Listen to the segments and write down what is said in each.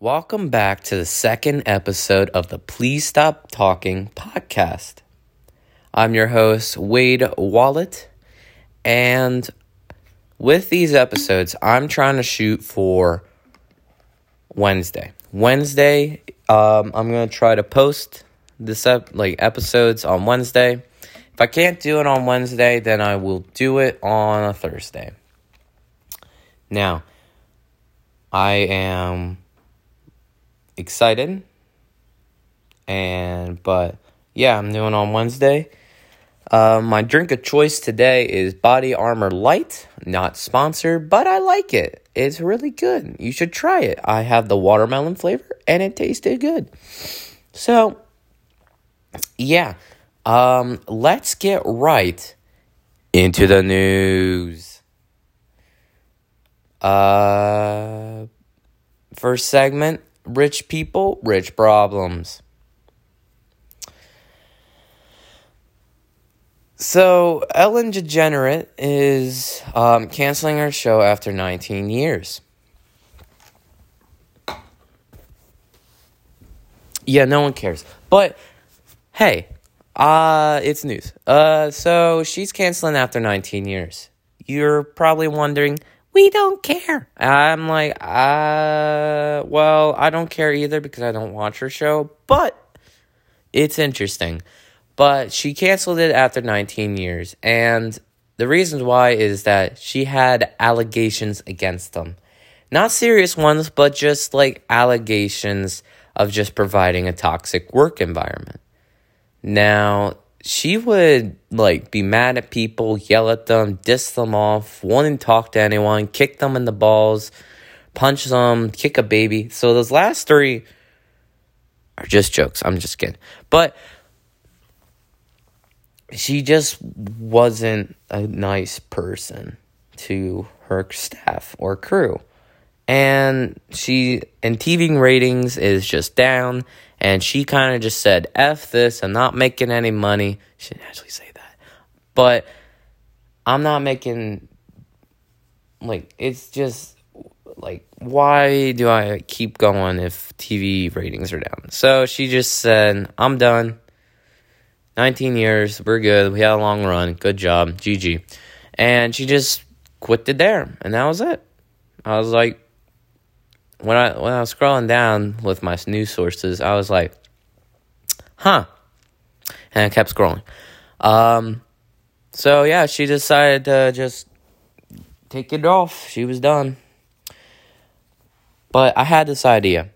Welcome back to the second episode of the Please Stop Talking podcast. I'm your host, Wade Wallet, and with these episodes, I'm trying to shoot for Wednesday. Wednesday, um, I'm gonna try to post this ep- like episodes on Wednesday. If I can't do it on Wednesday, then I will do it on a Thursday. Now, I am excited. And, but yeah, I'm doing on Wednesday. Uh, my drink of choice today is Body Armor Light. Not sponsored, but I like it. It's really good. You should try it. I have the watermelon flavor and it tasted good. So, yeah. Um, let's get right into the news. Uh, first segment Rich people, rich problems. So, Ellen DeGenerate is um, canceling her show after 19 years. Yeah, no one cares. But, hey, uh, it's news. Uh, so, she's canceling after 19 years. You're probably wondering, we don't care. I'm like, uh, well, I don't care either because I don't watch her show, but it's interesting. But she canceled it after 19 years, and the reasons why is that she had allegations against them. Not serious ones, but just like allegations of just providing a toxic work environment. Now, she would like be mad at people, yell at them, diss them off, wouldn't talk to anyone, kick them in the balls, punch them, kick a baby. So those last three are just jokes. I'm just kidding. But she just wasn't a nice person to her staff or crew. And she and TV ratings is just down and she kind of just said, F this, I'm not making any money. She didn't actually say that. But I'm not making, like, it's just, like, why do I keep going if TV ratings are down? So she just said, I'm done. 19 years, we're good. We had a long run. Good job. GG. And she just quit it there. And that was it. I was like, when I when I was scrolling down with my news sources, I was like, "Huh," and I kept scrolling. Um, so yeah, she decided to just take it off. She was done. But I had this idea.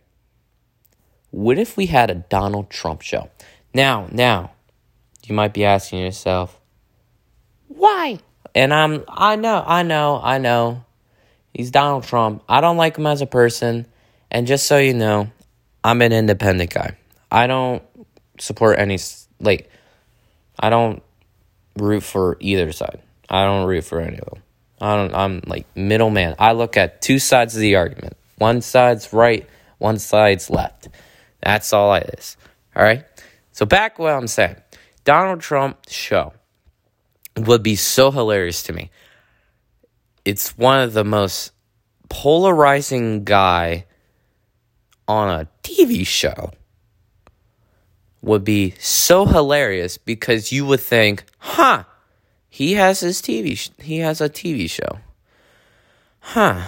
What if we had a Donald Trump show? Now, now, you might be asking yourself, why? And I'm, I know, I know, I know. He's Donald Trump. I don't like him as a person. And just so you know, I'm an independent guy. I don't support any, like, I don't root for either side. I don't root for any of them. I don't, I'm like middleman. I look at two sides of the argument. One side's right, one side's left. That's all it is. All right? So back what I'm saying. Donald Trump show would be so hilarious to me it's one of the most polarizing guy on a TV show would be so hilarious because you would think, "Huh, he has his TV sh- he has a TV show." Huh.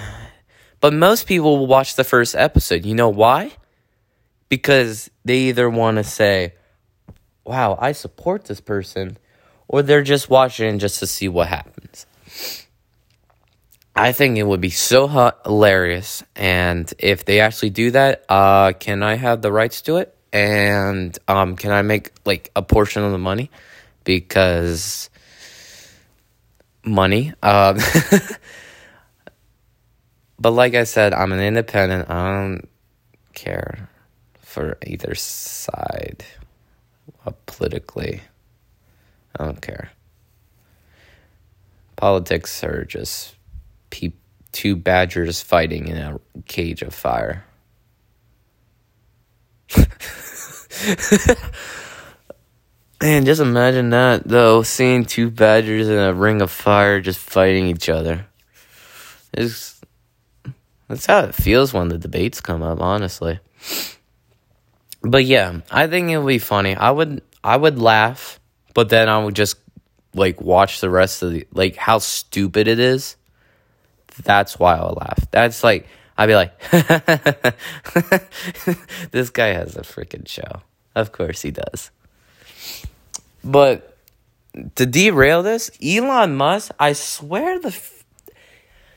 But most people will watch the first episode. You know why? Because they either want to say, "Wow, I support this person," or they're just watching just to see what happens. I think it would be so hilarious. And if they actually do that, uh, can I have the rights to it? And um, can I make like a portion of the money? Because money. Um, but like I said, I'm an independent. I don't care for either side uh, politically. I don't care. Politics are just pe- two badgers fighting in a cage of fire. Man, just imagine that though, seeing two badgers in a ring of fire just fighting each other. It's, That's how it feels when the debates come up, honestly. But yeah, I think it would be funny. I would I would laugh, but then I would just like watch the rest of the like how stupid it is. That's why I would laugh. That's like I'd be like, this guy has a freaking show. Of course he does. But to derail this, Elon Musk, I swear the f-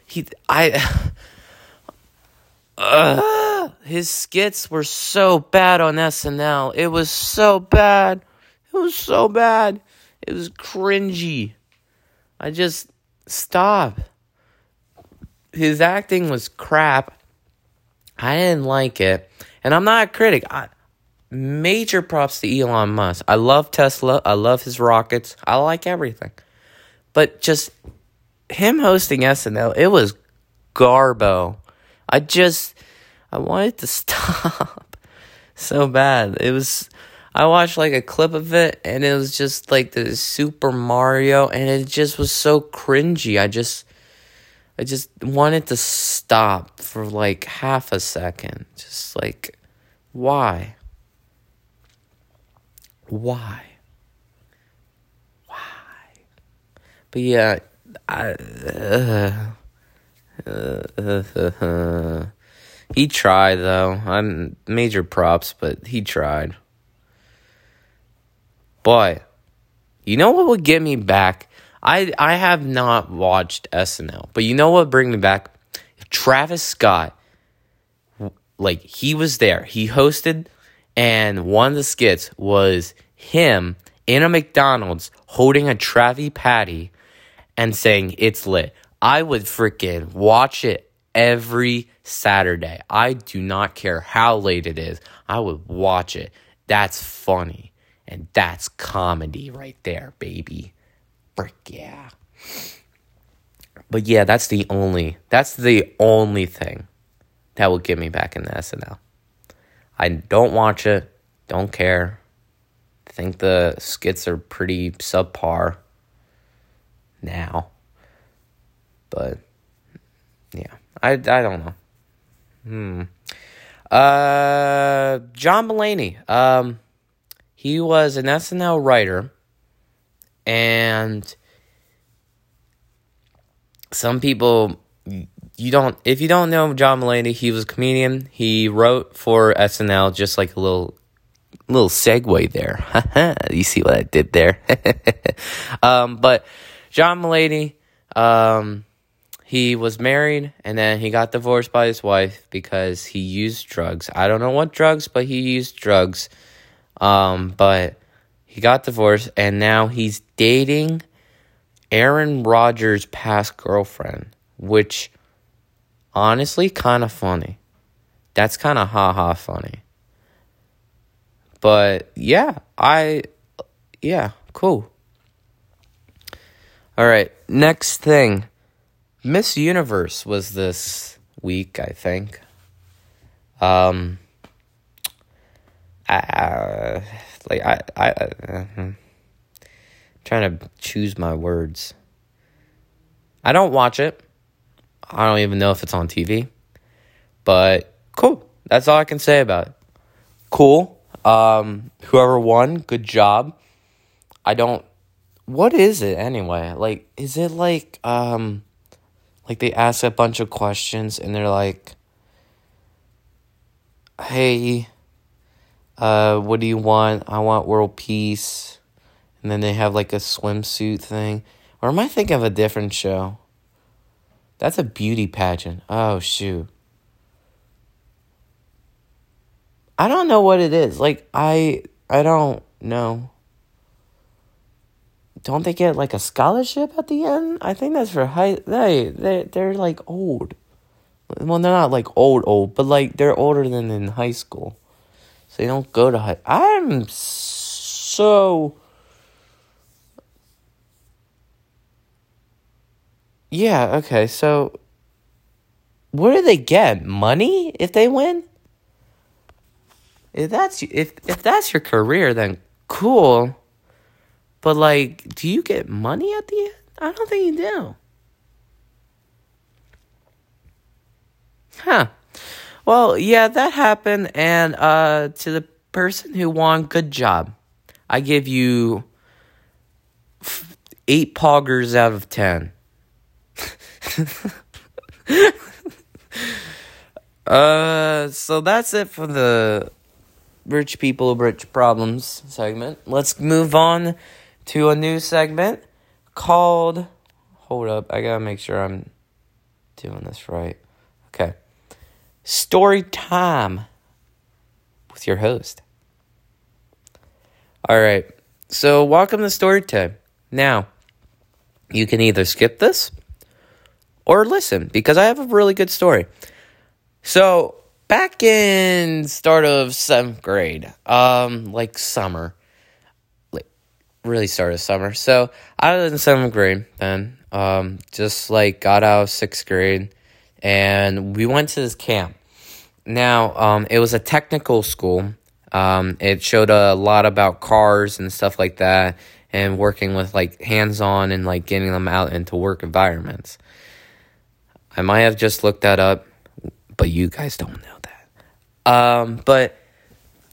he I uh, his skits were so bad on SNL. It was so bad. It was so bad. It was cringy. I just stop. His acting was crap. I didn't like it. And I'm not a critic. I, major props to Elon Musk. I love Tesla. I love his rockets. I like everything. But just him hosting SNL, it was garbo. I just I wanted to stop so bad. It was I watched like a clip of it and it was just like the Super Mario and it just was so cringy. I just I just wanted to stop for like half a second. Just like why? Why? Why? But yeah, I uh, uh, he tried though. I'm major props, but he tried. But you know what would get me back? I I have not watched SNL, but you know what bring me back? Travis Scott, like he was there, he hosted, and one of the skits was him in a McDonald's holding a Travi Patty and saying it's lit. I would freaking watch it every Saturday. I do not care how late it is. I would watch it. That's funny. And that's comedy right there, baby. Frick yeah. But yeah, that's the only that's the only thing that will get me back into SNL. I don't watch it, don't care. Think the skits are pretty subpar now. But yeah, I I don't know. Hmm. Uh, John Mulaney. Um, he was an SNL writer, and some people you don't if you don't know John Mulaney, he was a comedian. He wrote for SNL, just like a little little segue there. you see what I did there? um, but John Mulaney, um, he was married and then he got divorced by his wife because he used drugs. I don't know what drugs, but he used drugs. Um, but he got divorced and now he's dating Aaron Rodgers' past girlfriend, which honestly kind of funny. That's kind of ha ha funny. But yeah, I yeah, cool. All right, next thing. Miss Universe was this week, I think. Um, I, like I, I, uh, hmm. trying to choose my words. I don't watch it. I don't even know if it's on TV. But cool. That's all I can say about it. Cool. Um, whoever won, good job. I don't. What is it anyway? Like, is it like um? like they ask a bunch of questions and they're like hey uh what do you want? I want world peace. And then they have like a swimsuit thing. Or am i thinking of a different show? That's a beauty pageant. Oh shoot. I don't know what it is. Like i i don't know. Don't they get like a scholarship at the end? I think that's for high. They they they're like old. Well, they're not like old old, but like they're older than in high school, they don't go to high. I'm so. Yeah. Okay. So. What do they get? Money if they win. If that's if if that's your career, then cool. But like, do you get money at the end? I don't think you do. Huh. Well, yeah, that happened. And uh, to the person who won, good job. I give you eight poggers out of ten. uh, so that's it for the rich people, rich problems segment. Let's move on to a new segment called. Hold up, I gotta make sure I'm doing this right. Story time with your host. All right. So, welcome to story time. Now, you can either skip this or listen because I have a really good story. So, back in start of 7th grade, um like summer, like really start of summer. So, I was in 7th grade then. Um just like got out of 6th grade and we went to this camp. Now, um it was a technical school. Um it showed a lot about cars and stuff like that and working with like hands-on and like getting them out into work environments. I might have just looked that up, but you guys don't know that. Um, but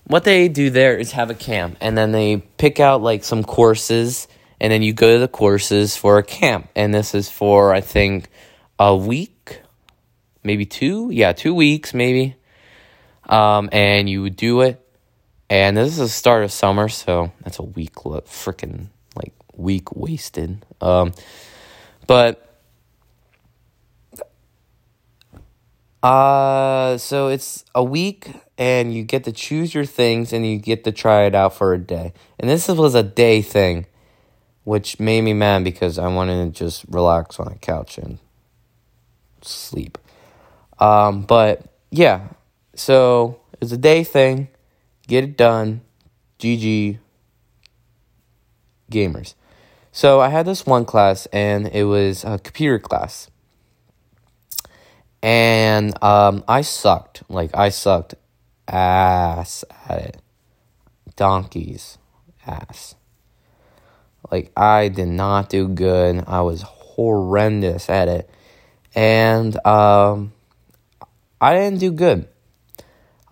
what they do there is have a camp, and then they pick out like some courses, and then you go to the courses for a camp. And this is for, I think, a week, maybe two. Yeah, two weeks, maybe. Um, and you do it. And this is the start of summer, so that's a week, freaking like week wasted. Um, but Uh, so it's a week and you get to choose your things and you get to try it out for a day. And this was a day thing, which made me mad because I wanted to just relax on a couch and sleep. Um, but yeah, so it's a day thing. Get it done. GG gamers. So I had this one class and it was a computer class and um, I sucked. Like I sucked ass at it. Donkey's ass. Like I did not do good. I was horrendous at it, and um, I didn't do good.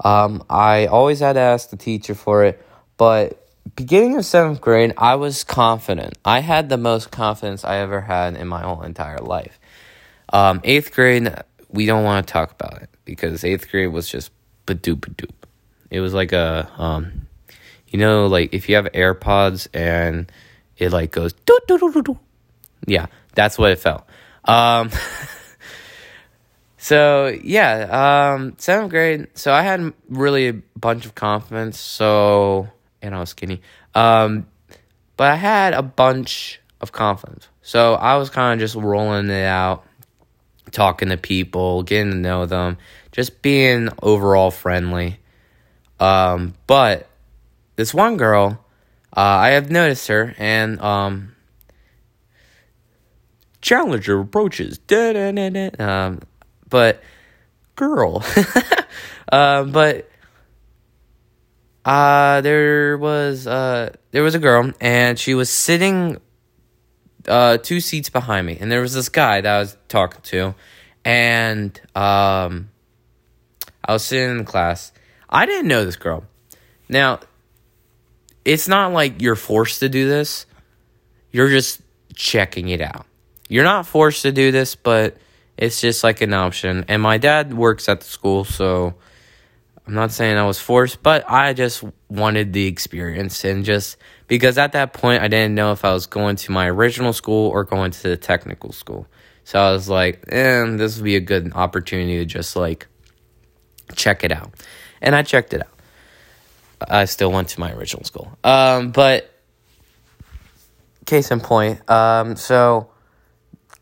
Um, I always had to ask the teacher for it, but beginning of seventh grade, I was confident. I had the most confidence I ever had in my whole entire life. Um, eighth grade, we don't want to talk about it because eighth grade was just badoop badoop. It was like a um, you know, like if you have AirPods and it like goes doo doo doo doo. Yeah, that's what it felt. Um, so yeah, um, seventh grade. So I had really a bunch of confidence. So and I was skinny. Um, but I had a bunch of confidence. So I was kind of just rolling it out talking to people, getting to know them, just being overall friendly. Um, but this one girl, uh, I have noticed her, and um, challenger approaches. Um, but girl, um, but uh, there was uh, there was a girl, and she was sitting uh, two seats behind me, and there was this guy that I was talking to, and um, I was sitting in class. I didn't know this girl. Now, it's not like you're forced to do this. You're just checking it out. You're not forced to do this, but it's just like an option. And my dad works at the school, so I'm not saying I was forced, but I just wanted the experience and just because at that point I didn't know if I was going to my original school or going to the technical school. So I was like, eh, this would be a good opportunity to just like check it out. And I checked it out. I still went to my original school. Um, but case in point, um, so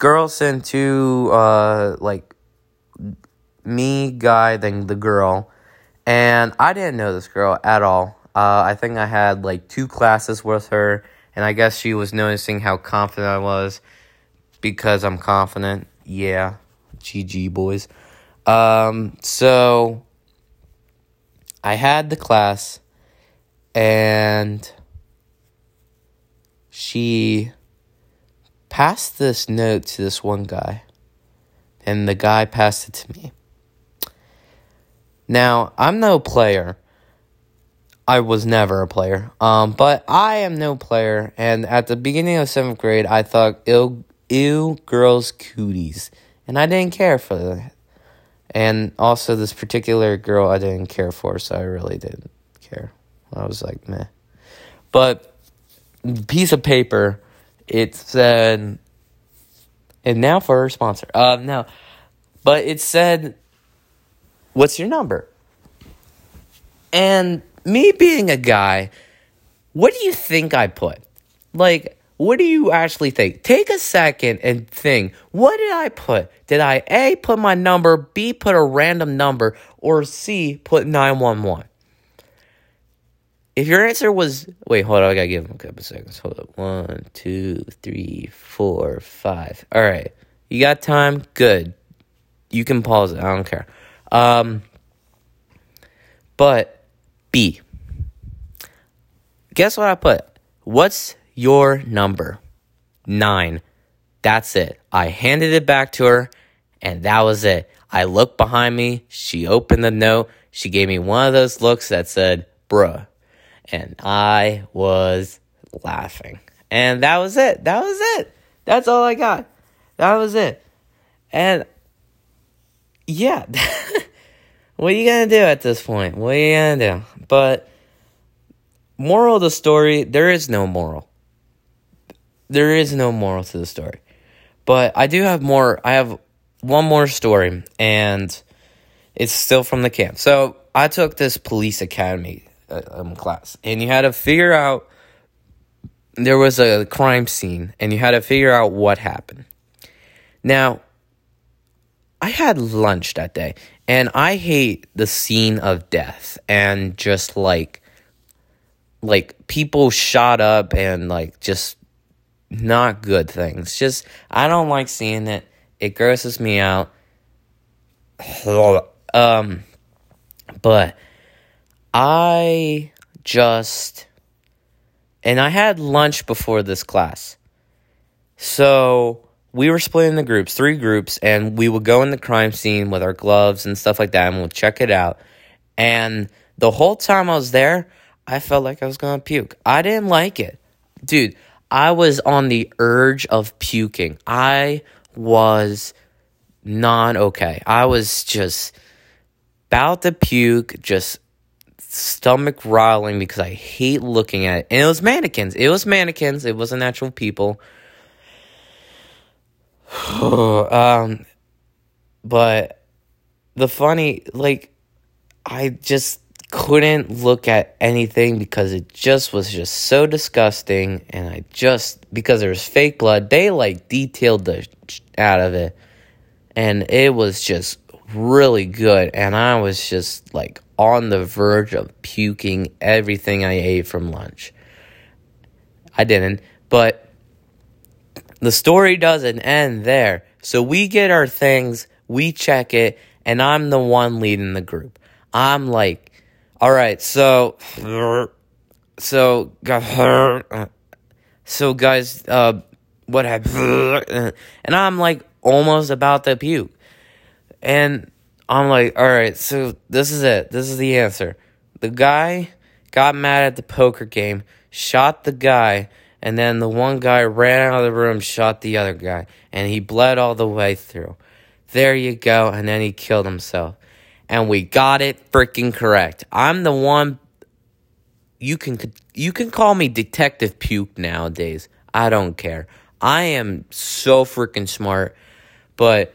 girls sent to uh like me guy then the girl and I didn't know this girl at all uh, I think I had like two classes with her, and I guess she was noticing how confident I was because I'm confident. Yeah, GG boys. Um, so I had the class, and she passed this note to this one guy, and the guy passed it to me. Now, I'm no player. I was never a player. Um, but I am no player. And at the beginning of seventh grade, I thought, ew, ew girls' cooties. And I didn't care for that. And also, this particular girl I didn't care for, so I really didn't care. I was like, meh. But, piece of paper, it said, and now for our sponsor. Uh, no. But it said, what's your number? And me being a guy, what do you think I put? Like, what do you actually think? Take a second and think. What did I put? Did I A, put my number, B, put a random number, or C, put 911? If your answer was, wait, hold on, I gotta give him a couple seconds. Hold up. One, two, three, four, five. All right. You got time? Good. You can pause it. I don't care. Um, but B. Guess what I put? What's your number? Nine. That's it. I handed it back to her, and that was it. I looked behind me. She opened the note. She gave me one of those looks that said, bruh. And I was laughing. And that was it. That was it. That's all I got. That was it. And yeah. what are you going to do at this point? What are you going to do? But, moral of the story there is no moral. There is no moral to the story. But I do have more. I have one more story, and it's still from the camp. So, I took this police academy um, class, and you had to figure out there was a crime scene, and you had to figure out what happened. Now, I had lunch that day, and I hate the scene of death and just like like people shot up and like just not good things. Just I don't like seeing it. It grosses me out. um but I just and I had lunch before this class. So we were split into groups, three groups, and we would go in the crime scene with our gloves and stuff like that, and we'll check it out. And the whole time I was there, I felt like I was gonna puke. I didn't like it. Dude, I was on the urge of puking. I was not okay. I was just about to puke, just stomach rolling because I hate looking at it. And it was mannequins. It was mannequins. It wasn't actual people. um, but the funny, like, I just couldn't look at anything because it just was just so disgusting. And I just, because there was fake blood, they like detailed the out of it. And it was just really good. And I was just like on the verge of puking everything I ate from lunch. I didn't, but the story doesn't end there. So we get our things, we check it, and I'm the one leading the group. I'm like, all right, so, so, so guys, uh, what happened? And I'm like almost about to puke. And I'm like, all right, so this is it. This is the answer. The guy got mad at the poker game, shot the guy and then the one guy ran out of the room, shot the other guy, and he bled all the way through. There you go, and then he killed himself. And we got it freaking correct. I'm the one you can you can call me Detective Puke nowadays. I don't care. I am so freaking smart, but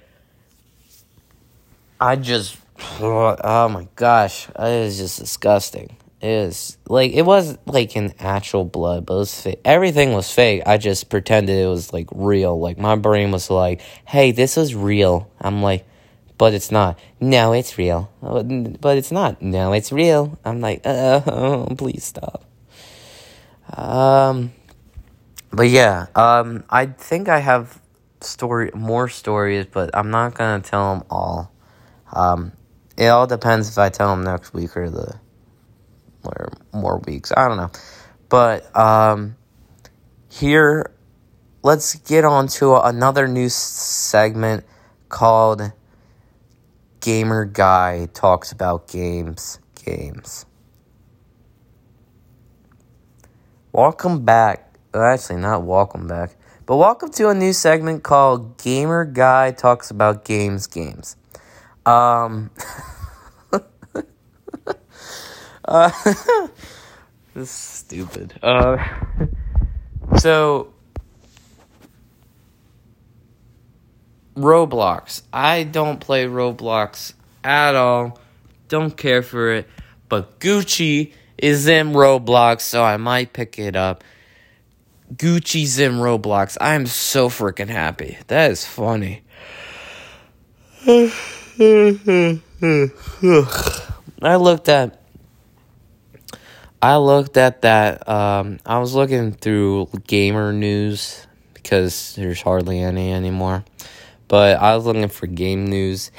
I just oh my gosh, it is just disgusting is like it was like an actual blood, but it was. Everything was fake. I just pretended it was like real. Like my brain was like, "Hey, this is real." I'm like, "But it's not." No, it's real. But it's not. No, it's real. I'm like, "Uh, please stop." Um, but yeah, um, I think I have story more stories, but I'm not gonna tell them all. Um, it all depends if I tell them next week or the or more weeks. I don't know. But um, here, let's get on to another new segment called gamer guy talks about games, games. Welcome back. Actually, not welcome back, but welcome to a new segment called Gamer Guy Talks About Games, Games. Um, uh, this is stupid. Uh, so Roblox. I don't play Roblox at all. Don't care for it. But Gucci is in Roblox, so I might pick it up. Gucci's in Roblox. I'm so freaking happy. That is funny. I looked at I looked at that um, I was looking through gamer news because there's hardly any anymore. But I was looking for game news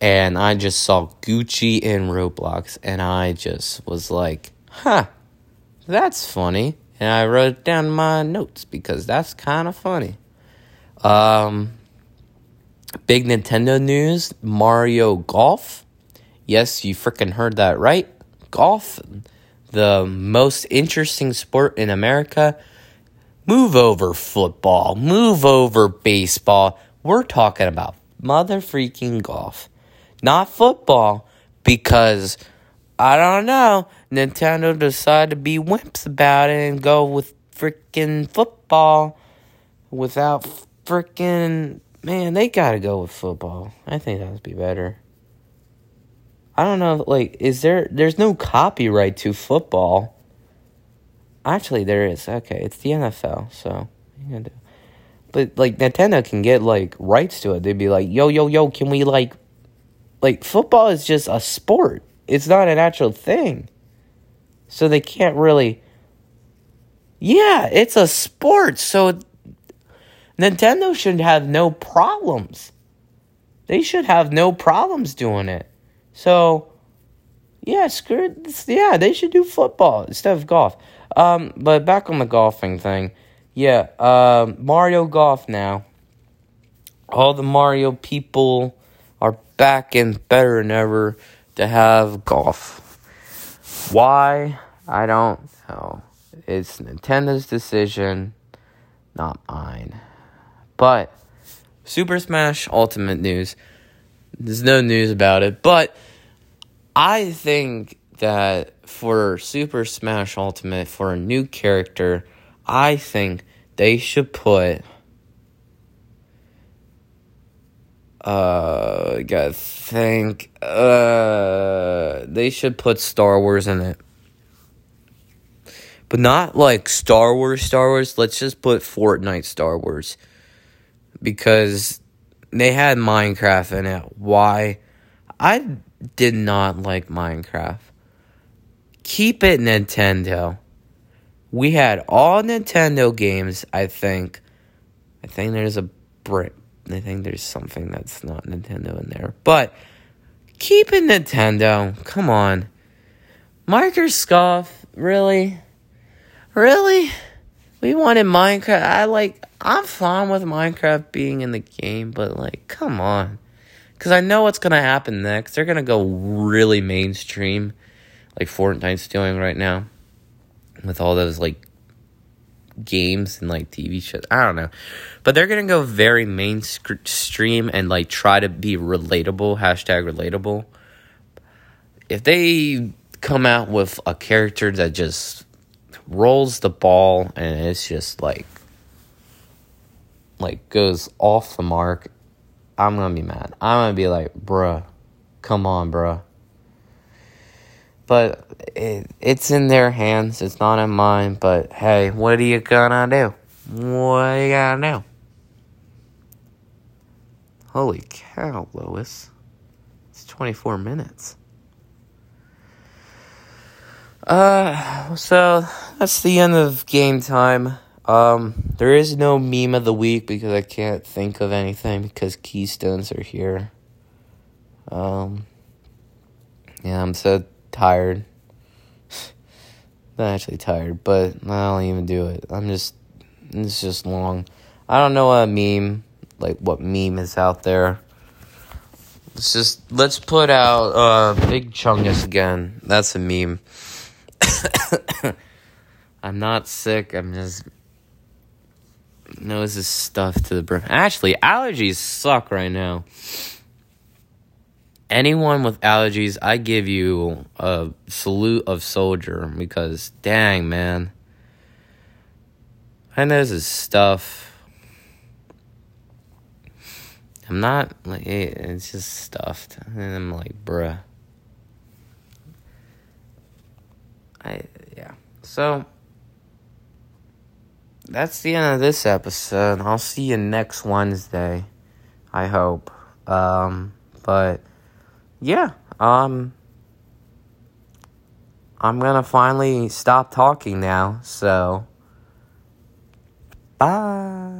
and I just saw Gucci in Roblox and I just was like, huh, that's funny. And I wrote down my notes because that's kind of funny. Um, big Nintendo news Mario Golf. Yes, you freaking heard that right. Golf, the most interesting sport in America. Move over football, move over baseball we're talking about mother freaking golf, not football, because I don't know. Nintendo decided to be wimps about it and go with freaking football without freaking. Man, they gotta go with football. I think that would be better. I don't know, like, is there. There's no copyright to football. Actually, there is. Okay, it's the NFL, so. But like Nintendo can get like rights to it. They'd be like, "Yo, yo, yo, can we like like football is just a sport. It's not an actual thing." So they can't really Yeah, it's a sport. So Nintendo should have no problems. They should have no problems doing it. So yeah, screw. Yeah, they should do football instead of golf. Um, but back on the golfing thing. Yeah, uh, Mario Golf now. All the Mario people are back and better than ever to have golf. Why? I don't know. It's Nintendo's decision, not mine. But Super Smash Ultimate news. There's no news about it, but I think that for Super Smash Ultimate, for a new character, I think they should put uh gotta think uh they should put Star Wars in it. But not like Star Wars Star Wars, let's just put Fortnite Star Wars. Because they had Minecraft in it. Why? I did not like Minecraft. Keep it Nintendo we had all Nintendo games, I think. I think there's a brick. I think there's something that's not Nintendo in there. But keep it Nintendo. Come on. Microsoft, really? Really? We wanted Minecraft. I like I'm fine with Minecraft being in the game, but like come on. Cuz I know what's going to happen next. They're going to go really mainstream like Fortnite's doing right now with all those like games and like TV shows. I don't know. But they're going to go very mainstream and like try to be relatable, hashtag relatable. If they come out with a character that just rolls the ball and it's just like like goes off the mark, I'm gonna be mad. I'm gonna be like, bruh, come on, bruh. But it, it's in their hands. It's not in mine. But hey, what are you gonna do? What are you gonna do? Holy cow, Lois. It's 24 minutes. Uh, so that's the end of game time. Um, there is no meme of the week because I can't think of anything because keystones are here. Um, yeah, I'm so tired. Not actually tired, but I don't even do it. I'm just, it's just long. I don't know what meme, like what meme is out there. Let's just let's put out uh Big Chungus again. That's a meme. I'm not sick. I'm just nose is stuffed to the brim. Actually, allergies suck right now. Anyone with allergies, I give you a salute of soldier because dang man. My nose is stuff. I'm not like it's just stuffed, and I'm like, bruh. I yeah. So that's the end of this episode. I'll see you next Wednesday. I hope. Um, but yeah, um, I'm gonna finally stop talking now. So bye.